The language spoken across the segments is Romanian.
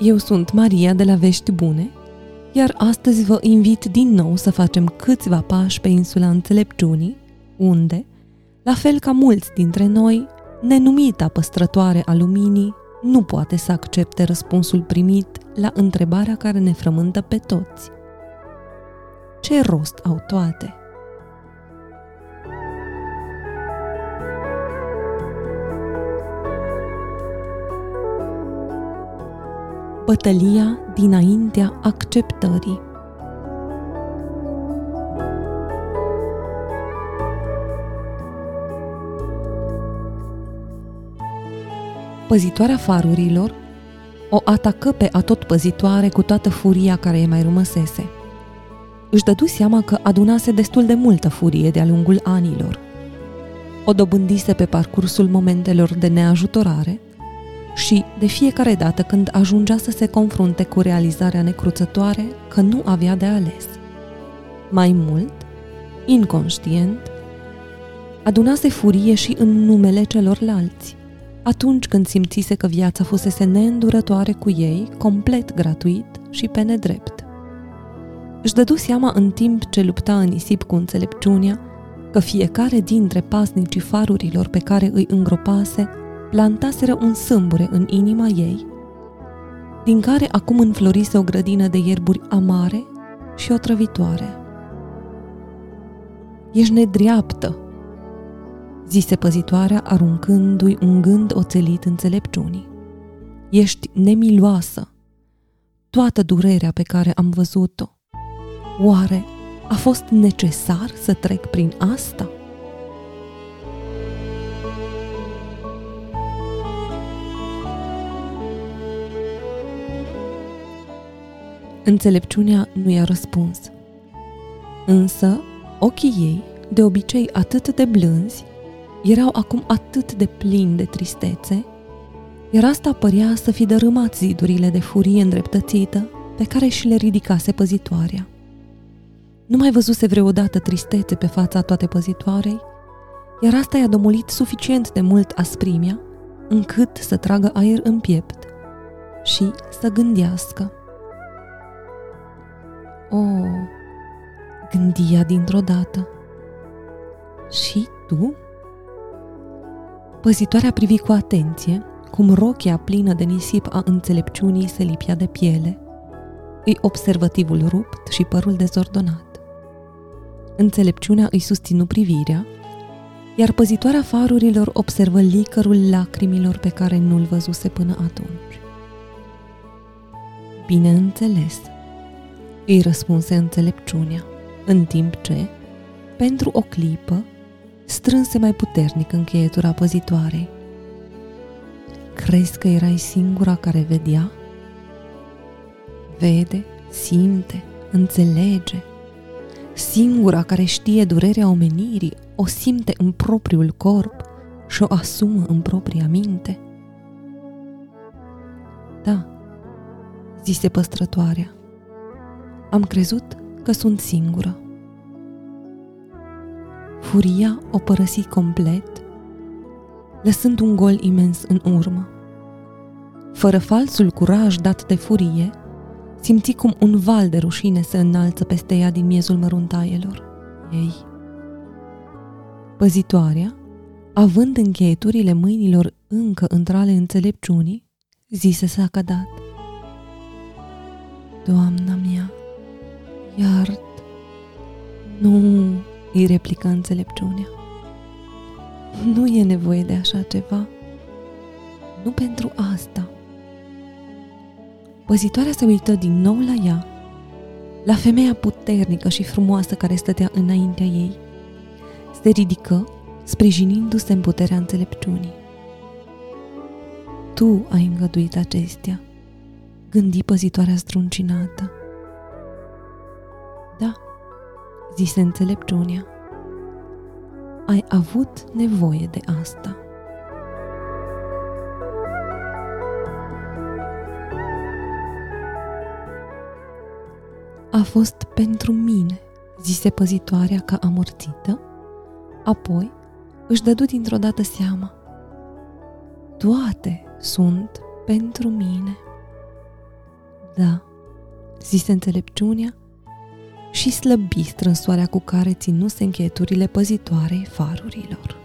Eu sunt Maria de la Vești Bune, iar astăzi vă invit din nou să facem câțiva pași pe insula Înțelepciunii, unde, la fel ca mulți dintre noi, nenumita păstrătoare a luminii nu poate să accepte răspunsul primit la întrebarea care ne frământă pe toți. Ce rost au toate? Bătălia dinaintea acceptării Păzitoarea farurilor o atacă pe atot păzitoare cu toată furia care îi mai rămăsese. Își dădu seama că adunase destul de multă furie de-a lungul anilor. O dobândise pe parcursul momentelor de neajutorare și, de fiecare dată când ajungea să se confrunte cu realizarea necruțătoare că nu avea de ales. Mai mult, inconștient, adunase furie și în numele celorlalți – atunci când simțise că viața fusese neîndurătoare cu ei, complet gratuit și pe nedrept. Își dădu seama în timp ce lupta în nisip cu înțelepciunea că fiecare dintre pasnicii farurilor pe care îi îngropase plantaseră un sâmbure în inima ei, din care acum înflorise o grădină de ierburi amare și otrăvitoare. Ești nedreaptă, zise păzitoarea aruncându-i un gând oțelit înțelepciunii. Ești nemiloasă. Toată durerea pe care am văzut-o. Oare a fost necesar să trec prin asta? Înțelepciunea nu i-a răspuns. Însă, ochii ei, de obicei atât de blânzi, erau acum atât de plini de tristețe, iar asta părea să fi dărâmat zidurile de furie îndreptățită pe care și le ridicase păzitoarea. Nu mai văzuse vreodată tristețe pe fața toate păzitoarei, iar asta i-a domolit suficient de mult asprimea încât să tragă aer în piept și să gândească. O, gândia dintr-o dată. Și tu? Păzitoarea privi cu atenție cum rochia plină de nisip a înțelepciunii se lipia de piele, îi observativul rupt și părul dezordonat. Înțelepciunea îi susținu privirea, iar păzitoarea farurilor observă licărul lacrimilor pe care nu-l văzuse până atunci. Bineînțeles, îi răspunse înțelepciunea, în timp ce, pentru o clipă, strânse mai puternic încheietura păzitoarei. Crezi că erai singura care vedea? Vede, simte, înțelege. Singura care știe durerea omenirii, o simte în propriul corp și o asumă în propria minte. Da, zise păstrătoarea. Am crezut că sunt singură. Furia o părăsi complet, lăsând un gol imens în urmă. Fără falsul curaj dat de furie, simți cum un val de rușine se înalță peste ea din miezul măruntaielor ei. Păzitoarea, având încheieturile mâinilor încă între ale înțelepciunii, zise s-a cădat. Doamna mea, iart, nu îi replică înțelepciunea. Nu e nevoie de așa ceva. Nu pentru asta. Păzitoarea se uită din nou la ea, la femeia puternică și frumoasă care stătea înaintea ei. Se ridică, sprijinindu-se în puterea înțelepciunii. Tu ai îngăduit acestea, gândi păzitoarea struncinată zise înțelepciunea. Ai avut nevoie de asta. A fost pentru mine, zise păzitoarea ca amorțită, apoi își dădu dintr-o dată seama. Toate sunt pentru mine. Da, zise înțelepciunea și slăbi strânsoarea cu care ținuse încheieturile păzitoarei farurilor.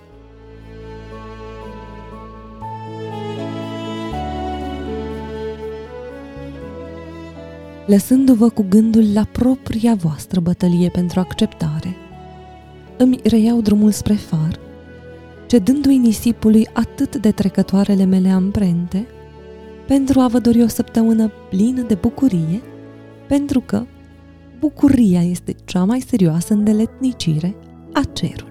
Lăsându-vă cu gândul la propria voastră bătălie pentru acceptare, îmi reiau drumul spre far, cedându-i nisipului atât de trecătoarele mele amprente, pentru a vă dori o săptămână plină de bucurie, pentru că bucuria este cea mai serioasă îndeletnicire a cerului.